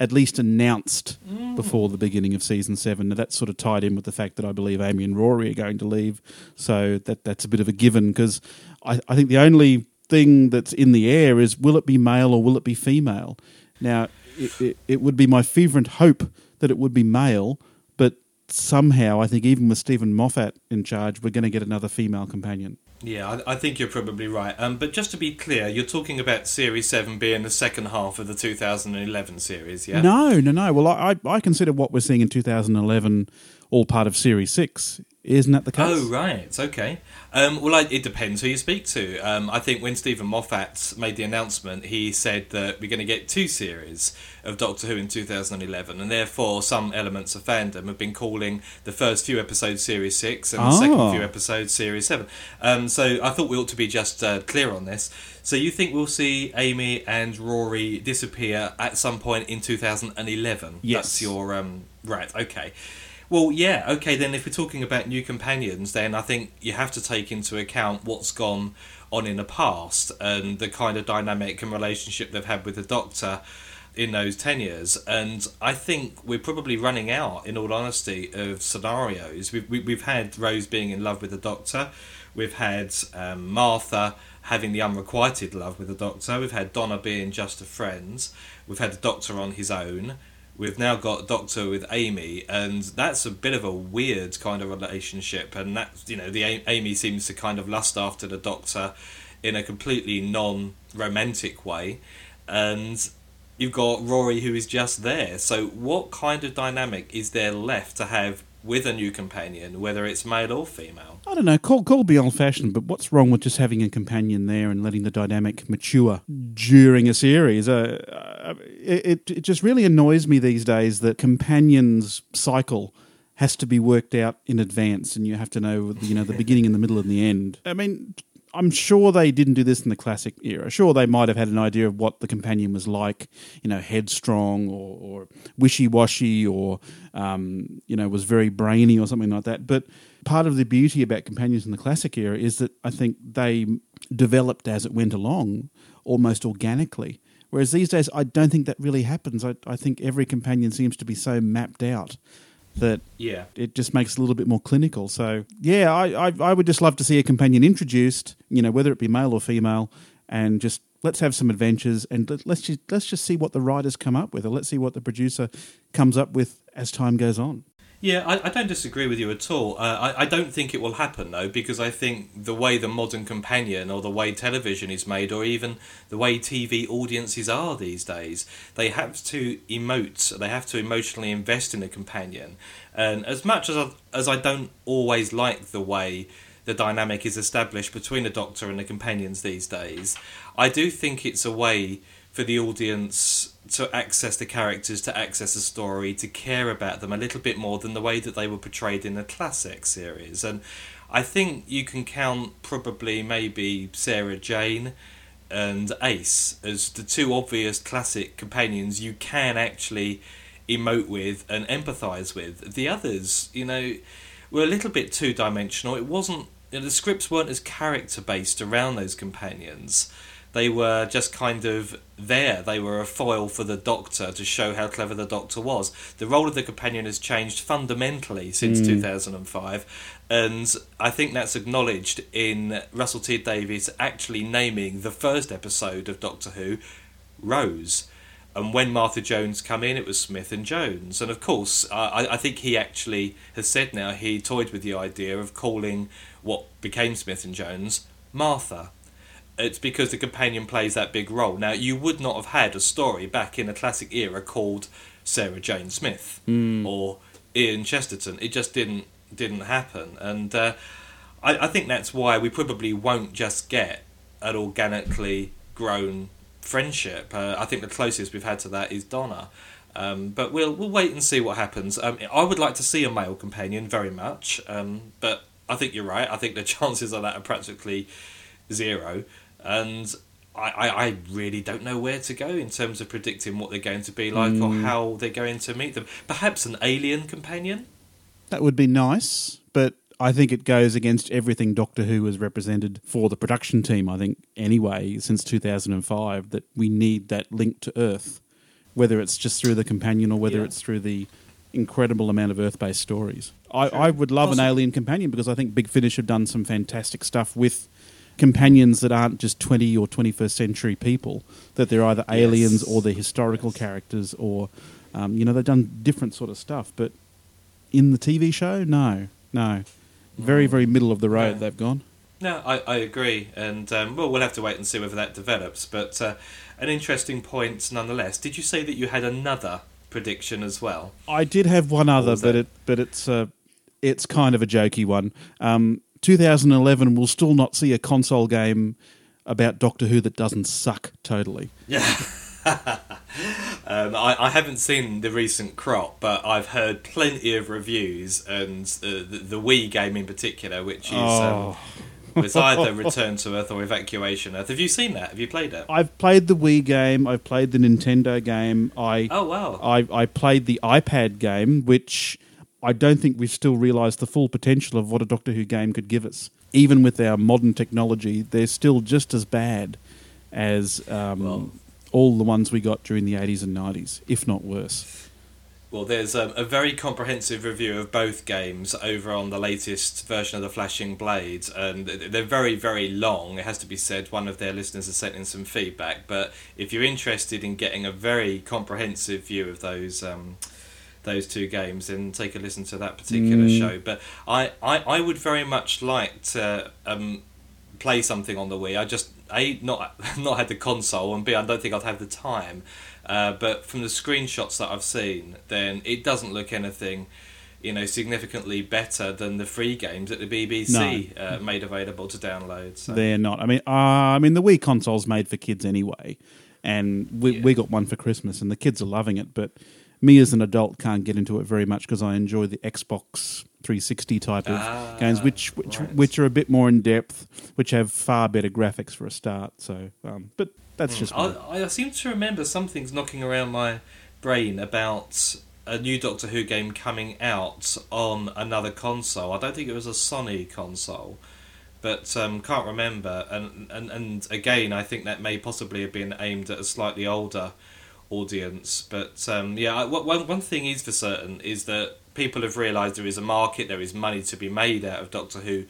at least announced mm. before the beginning of Season 7. Now, that's sort of tied in with the fact that I believe Amy and Rory are going to leave. So that that's a bit of a given because I, I think the only thing that's in the air is will it be male or will it be female? Now, it, it, it would be my fervent hope that it would be male, but somehow I think even with Steven Moffat in charge, we're going to get another female companion. Yeah, I, I think you're probably right. Um, but just to be clear, you're talking about Series 7 being the second half of the 2011 series, yeah? No, no, no. Well, I, I consider what we're seeing in 2011 all part of Series 6. Isn't that the case? Oh right, okay. Um, well, I, it depends who you speak to. Um, I think when Steven Moffat made the announcement, he said that we're going to get two series of Doctor Who in 2011, and therefore some elements of fandom have been calling the first few episodes Series Six and the Oh. second few episodes Series Seven. Um, so I thought we ought to be just uh, clear on this. So you think we'll see Amy and Rory disappear at some point in 2011? Yes. That's your um, right. Okay. Well, yeah, okay, then if we're talking about new companions, then I think you have to take into account what's gone on in the past and the kind of dynamic and relationship they've had with the Doctor in those 10 years. And I think we're probably running out, in all honesty, of scenarios. We've, we- we've had Rose being in love with the Doctor, we've had um, Martha having the unrequited love with the Doctor, we've had Donna being just a friend, we've had the Doctor on his own. We've now got Doctor with Amy, and that's a bit of a weird kind of relationship. And that, you know, the Amy seems to kind of lust after the Doctor in a completely non-romantic way, and you've got Rory who is just there. So, what kind of dynamic is there left to have with a new companion, whether it's male or female? I don't know. Call call be old fashioned, but what's wrong with just having a companion there and letting the dynamic mature during a series? Uh, uh, it it just really annoys me these days that companions cycle has to be worked out in advance, and you have to know you know the beginning and the middle and the end. I mean. I'm sure they didn't do this in the classic era. Sure, they might have had an idea of what the companion was like, you know, headstrong or, or wishy-washy, or um, you know, was very brainy or something like that. But part of the beauty about companions in the classic era is that I think they developed as it went along, almost organically. Whereas these days, I don't think that really happens. I, I think every companion seems to be so mapped out that Yeah. it just makes it a little bit more clinical. So yeah, I, I I would just love to see a companion introduced, you know, whether it be male or female, and just let's have some adventures and let, let's just let's just see what the writers come up with, or let's see what the producer comes up with as time goes on. Yeah, I, I don't disagree with you at all. Uh, I, I don't think it will happen though, because I think the way the modern companion, or the way television is made, or even the way TV audiences are these days, they have to emote, they have to emotionally invest in a companion. And as much as I, as I don't always like the way the dynamic is established between the Doctor and the companions these days, I do think it's a way for the audience to access the characters, to access the story, to care about them a little bit more than the way that they were portrayed in the classic series. And I think you can count probably maybe Sarah Jane and Ace as the two obvious classic companions you can actually emote with and empathise with. The others, you know, were a little bit two dimensional. It wasn't you know, the scripts weren't as character based around those companions. They were just kind of there. They were a foil for the Doctor to show how clever the Doctor was. The role of the companion has changed fundamentally since hmm. 2005, and I think that's acknowledged in Russell T Davies actually naming the first episode of Doctor Who Rose. And when Martha Jones come in, it was Smith and Jones. And of course, I, I think he actually has said now he toyed with the idea of calling what became Smith and Jones Martha. It's because the companion plays that big role. Now, you would not have had a story back in a classic era called Sarah Jane Smith or Ian Chesterton. It just didn't didn't happen, and uh, I, I think that's why we probably won't just get an organically grown friendship. Uh, I think the closest we've had to that is Donna. Um, but we'll we'll wait and see what happens. Um, I would like to see a male companion very much, um, but I think you're right. I think the chances of that are practically zero, and I, I, I really don't know where to go in terms of predicting what they're going to be like or mm. how they're going to meet them. Perhaps an alien companion. That would be nice, but I think it goes against everything Doctor Who has represented for the production team. I think anyway since 2005 that we need that link to Earth, whether it's just through the companion or whether Yeah. it's through the incredible amount of Earth-based stories. I, I would love an alien companion because I think Big Finish have done some fantastic stuff with companions that aren't just 20 or 21st century people that they're either aliens Yes. or they're historical Yes. characters or um, you know they've done different sort of stuff but in the TV show no no very very middle of the road Yeah. they've gone No, I, I agree, and um, well, we'll have to wait and see whether that develops. But uh, an interesting point, nonetheless. Did you say that you had another prediction as well? I did have one other but it but it's uh, it's kind of a jokey one. Um, 2011 will still not see a console game about Doctor Who that doesn't suck totally. Yeah. um, I, I, haven't seen the recent crop, but I've heard plenty of reviews, and the, the, the Wii game in particular, which is oh. um, was either Return to Earth or Evacuation Earth. Have you seen that? Have you played it? I've played the Wii game. I've played the Nintendo game. I oh wow. I I played the iPad game, which I don't think we've still realised the full potential of what a Doctor Who game could give us. Even with our modern technology, they're still just as bad as um, well, all the ones we got during the 80s and 90s, if not worse. Well, there's um, a very comprehensive review of both games over on the latest version of the Flashing Blades, and they're very, very long. It has to be said. One of their listeners has sent in some feedback, but if you're interested in getting a very comprehensive view of those um, those two games, and take a listen to that particular mm. show. But I, I, I would very much like to um, play something on the Wii. I just a not not had the console, and b I don't think I'd have the time. Uh, but from the screenshots that I've seen, then it doesn't look anything, you know, significantly better than the free games that the BBC no. uh, made available to download. So. They're not. I mean, uh, I mean, the Wii console's made for kids anyway, and we yeah. we got one for Christmas, and the kids are loving it, but me as an adult can't get into it very much because I enjoy the Xbox 360 type of ah, games, which which right. which are a bit more in depth, which have far better graphics for a start. So, um, but that's mm. just. I, I, seem to remember something's knocking around my brain about a new Doctor Who game coming out on another console. I don't think it was a Sony console. But um, can't remember, and, and and again, I think that may possibly have been aimed at a slightly older audience. But um, yeah, one one thing is for certain is that people have realised there is a market, there is money to be made out of Doctor Who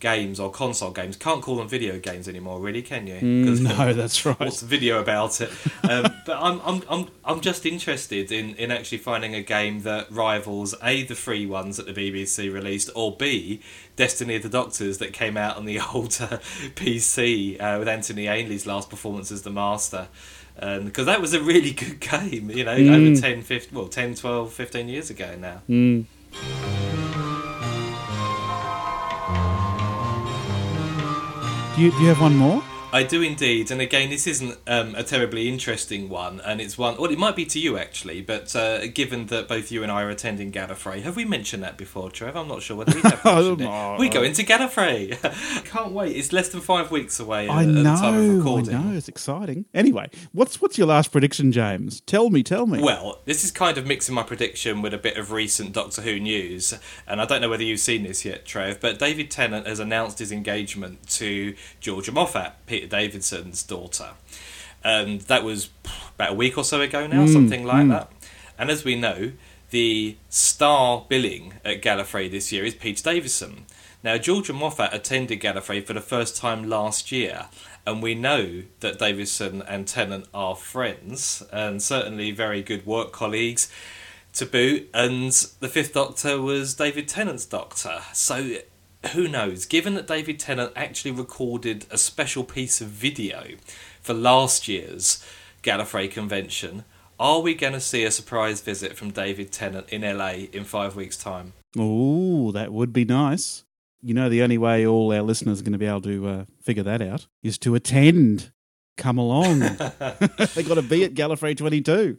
games or console games. Can't call them video games anymore, really, can you? Mm, no, that's right. What's the video about it? Um, but I'm, I'm, I'm, I'm just interested in, in actually finding a game that rivals a the free ones that the BBC released, or b Destiny of the Doctors that came out on the older PC uh, with Anthony Ainley's last performance as the Master because that was a really good game, you know, mm. over 10, 15, well, 10, 12, 15 years ago now. Mm. Do you, do you have one more? I do indeed, and again, this isn't um, a terribly interesting one, and it's one. Well, it might be to you actually, but uh, given that both you and I are attending Gallifrey, have we mentioned that before, Trev? I'm not sure whether we have mentioned it. We go into Gallifrey. Can't wait. It's less than five weeks away. I at, know. At the time of recording. I know. It's exciting. Anyway, what's what's your last prediction, James? Tell me. Tell me. Well, this is kind of mixing my prediction with a bit of recent Doctor Who news, and I don't know whether you've seen this yet, Trev, but David Tennant has announced his engagement to Georgia Moffat. Peter Davison's daughter. And that was about a week or so ago now, mm, something like mm. that. And as we know, the star billing at Gallifrey this year is Peter Davison. Now, Georgia Moffat attended Gallifrey for the first time last year, and we know that Davison and Tennant are friends, and certainly very good work colleagues to boot. And the Fifth Doctor was David Tennant's Doctor, so who knows? Given that David Tennant actually recorded a special piece of video for last year's Gallifrey convention, are we going to see a surprise visit from David Tennant in LA in five weeks' time? Oh, that would be nice. You know, the only way all our listeners are going to be able to uh, figure that out is to attend. Come along. they got to be at Gallifrey 22.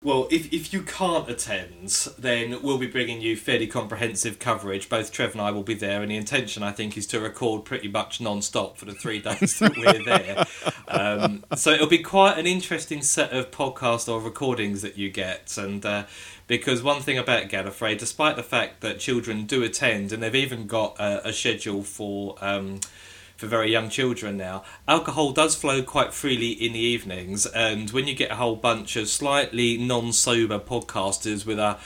Well, if, if you can't attend, then we'll be bringing you fairly comprehensive coverage. Both Trev and I will be there, and the intention, I think, is to record pretty much non stop for the three days that we're there. Um, so it'll be quite an interesting set of podcast or recordings that you get. And uh, because one thing about Gallifrey, despite the fact that children do attend, and they've even got a, a schedule for. Um, for very young children now. Alcohol does flow quite freely in the evenings, and when you get a whole bunch of slightly non sober podcasters with a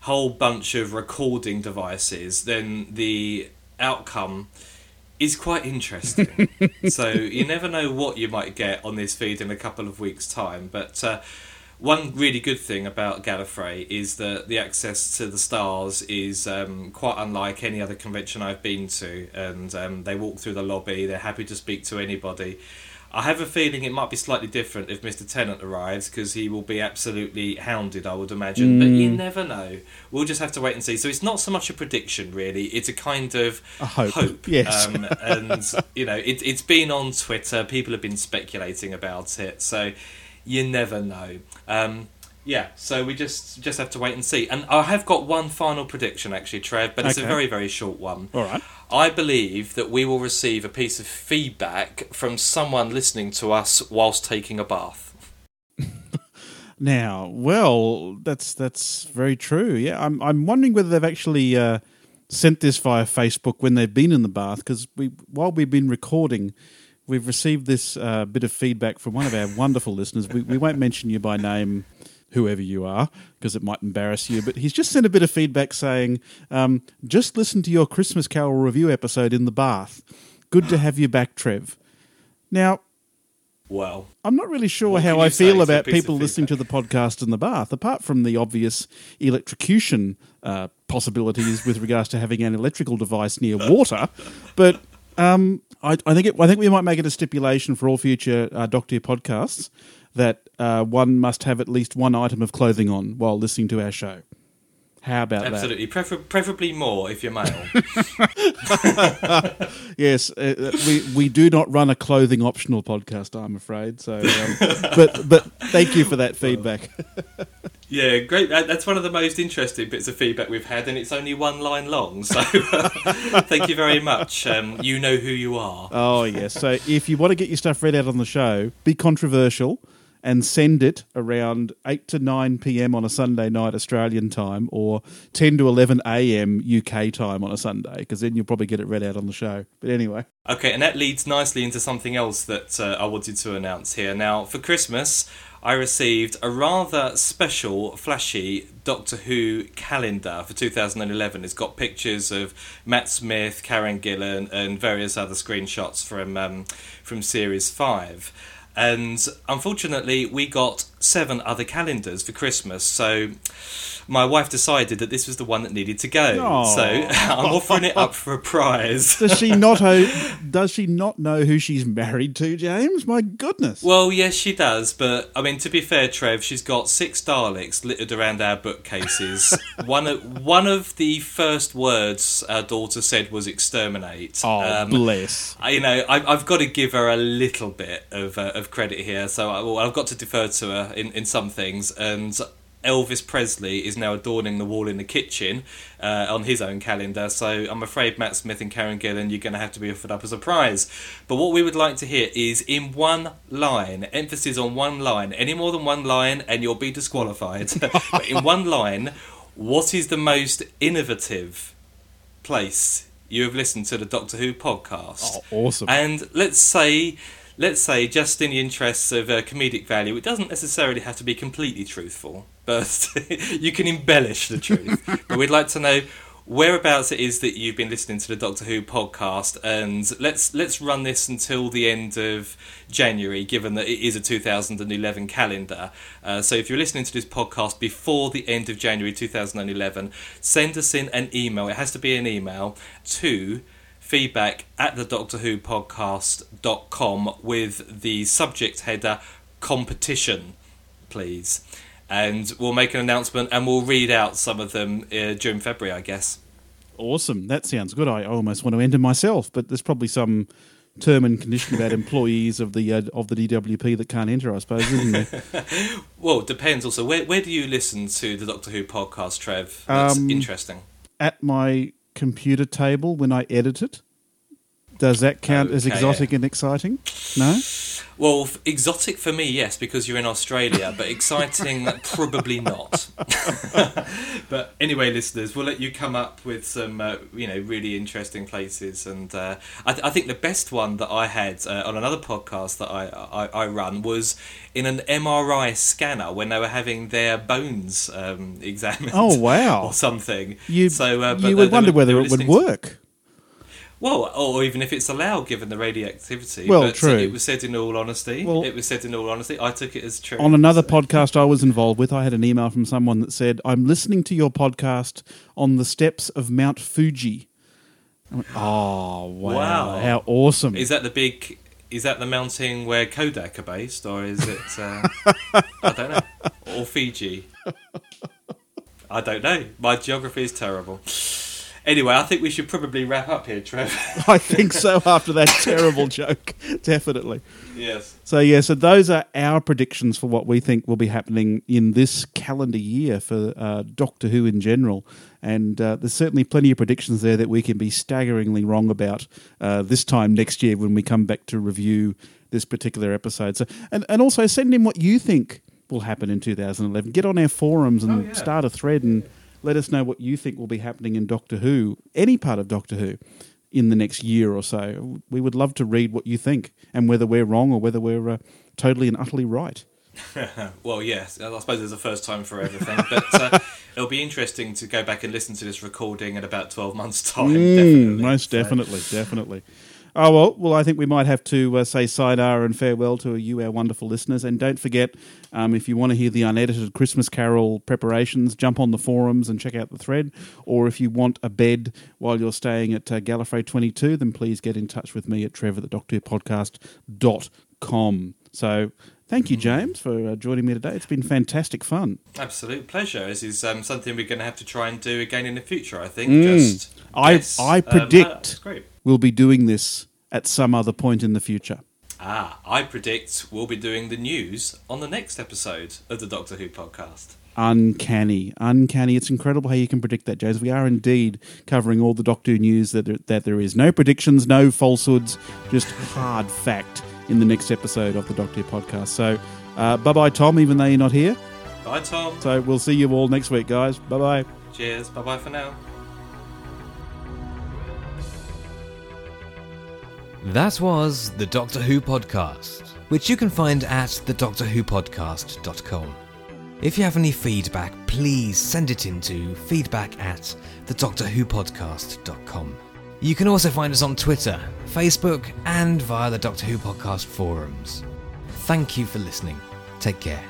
whole bunch of recording devices, then the outcome is quite interesting. so you never know what you might get on this feed in a couple of weeks' time, but. Uh, one really good thing about Gallifrey is that the access to the stars is um, quite unlike any other convention I've been to, and um, they walk through the lobby. They're happy to speak to anybody. I have a feeling it might be slightly different if Mr. Tennant arrives because he will be absolutely hounded, I would imagine. But you never know. We'll just have to wait and see. So it's not so much a prediction, really. It's a kind of A hope, yes. Um, and you know, it, it's been on Twitter. People have been speculating about it. So you never know. Um, yeah, so we just just have to wait and see. And I have got one final prediction, actually, Trev, but it's a very very short one. All right. I believe that we will receive a piece of feedback from someone listening to us whilst taking a bath. Now, well, that's that's very true. Yeah, I'm I'm wondering whether they've actually uh, sent this via Facebook when they've been in the bath because we while we've been recording, we've received this uh, bit of feedback from one of our wonderful listeners. We we won't mention you by name. Whoever you are, because it might embarrass you, but he's just sent a bit of feedback saying, um, "Just listen to your Christmas Carol review episode in the bath. Good to have you back, Trev." Now, Well, I'm not really sure how I feel about people listening to the podcast in the bath, apart from the obvious electrocution uh, possibilities with regards to having an electrical device near water. But um, I, I think it, I think we might make it a stipulation for all future uh, Doctor podcasts that uh, one must have at least one item of clothing on while listening to our show. How about that? absolutely. Prefer- preferably more if you're male. Yes, uh, uh, we we do not run a clothing optional podcast, I'm afraid. So, um, but but thank you for that feedback. yeah, great. That's one of the most interesting bits of feedback we've had, and it's only one line long. So thank you very much. Um, you know who you are. Oh yes. So if you want to get your stuff read out on the show, be controversial and send it around eight to nine p.m. on a Sunday night Australian time, or ten to eleven a.m. UK time on a Sunday, because then you'll probably get it read out on the show. But anyway, Okay, and that leads nicely into something else that uh, I wanted to announce here. Now, for Christmas, I received a rather special, flashy Doctor Who calendar for 2011. It's got pictures of Matt Smith, Karen Gillan, and various other screenshots from um, from Series Five. And unfortunately, we got seven other calendars for Christmas. So my wife decided that this was the one that needed to go. Aw. So I'm offering it up for a prize. does she not? Ho- does she not know who she's married to, James? My goodness. Well, yes, she does, but I mean, to be fair, Trev, she's got six Daleks littered around our bookcases. one of one of the first words our daughter said was "exterminate." oh, Um, bless. I- you know, I, I've got to give her a little bit of uh, of credit here. So I, well, I've got to defer to her in, in some things, and Elvis Presley is now adorning the wall in the kitchen uh, on his own calendar. So I'm afraid Matt Smith and Karen Gillan, you're going to have to be offered up as a prize. But what we would like to hear is in one line, emphasis on one line. Any more than one line, and you'll be disqualified. but in one line, what is the most innovative place you have listened to the Doctor Who podcast? Oh, awesome. And let's say, let's say, just in the interests of uh, comedic value, it doesn't necessarily have to be completely truthful, but you can embellish the truth. but we'd like to know whereabouts it is that you've been listening to the Doctor Who podcast, and let's let's run this until the end of January, given that it is a 2011 calendar. Uh, so if you're listening to this podcast before the end of January 2011, send us in an email. It has to be an email to feedback at the Doctor Who podcast.com with the subject header competition, please. And we'll make an announcement and we'll read out some of them uh, during February, I guess. Awesome. That sounds good. I almost want to enter myself, but there's probably some term and condition about employees of the uh, of the DWP that can't enter. I suppose, isn't there? Well, it depends also. Where, where do you listen to the Doctor Who podcast, Trev? That's Um, interesting. At my computer table when I edit it. Does that count as Okay. exotic and exciting? No. Well, f- exotic for me, yes, because you're in Australia, but exciting, probably not. but anyway, listeners, we'll let you come up with some, uh, you know, really interesting places. And uh, I, th- I think the best one that I had uh, on another podcast that I, I, I run was in an MRI scanner when they were having their bones um, examined. Oh, wow. or something. You so uh, but you they- would wonder were- whether were it would listening to- work. Well, or even if it's allowed, given the radioactivity. Well, but true. It was said in all honesty. Well- it was said in all honesty. I took it as true. On another So- podcast I was involved with, I had an email from someone that said, "I'm listening to your podcast on the steps of Mount Fuji." Went, oh wow. Wow. How awesome! Is that the big? is that the mountain where Kodak are based, or is it? Uh, I don't know. Or Fiji. I don't know. My geography is terrible. Anyway, I think we should probably wrap up here, Trev. I think so after that terrible joke. Definitely. yes. So yeah, so those are our predictions for what we think will be happening in this calendar year for uh, Doctor Who in general, and uh, there's certainly plenty of predictions there that we can be staggeringly wrong about uh, this time next year when we come back to review this particular episode. So and and also send in what you think will happen in 2011. Get on our forums and Oh, yeah. start a thread and let us know what you think will be happening in Doctor Who, any part of Doctor Who in the next year or so. We would love to read what you think and whether we're wrong or whether we're uh, totally and utterly right. Well, yes. I suppose there's a first time for everything, but uh, it'll be interesting to go back and listen to this recording in about twelve months' time. definitely. Mm, most So- definitely, definitely. Oh well, well, I think we might have to uh, say sayonara and farewell to you, our wonderful listeners. And don't forget, um, if you want to hear the unedited Christmas Carol preparations, jump on the forums and check out the thread. Or if you want a bed while you're staying at uh, Gallifrey 22, then please get in touch with me at trevor at the So thank you, James, for uh, joining me today. It's been fantastic fun. Absolute pleasure. This is um, something we're going to have to try and do again in the future. I think. Mm. Just I-. I Um, predict- that's great. We'll be doing this at some other point in the future. Ah, I predict we'll be doing the news on the next episode of the Doctor Who podcast. Uncanny, uncanny. It's incredible how you can predict that, James. We are indeed covering all the Doctor Who news that there, that there is. No predictions, no falsehoods, just hard fact in the next episode of the Doctor Who podcast. So, uh, bye bye, Tom, even though you're not here. Bye, Tom. So, we'll see you all next week, guys. Bye bye. Cheers. Bye bye for now. That was the Doctor Who podcast, which you can find at thedoctorwhopodcast.com. If you have any feedback, please send it in to feedback at thedoctorwhopodcast.com. You can also find us on Twitter, Facebook, and via the Doctor Who podcast forums. Thank you for listening. Take care.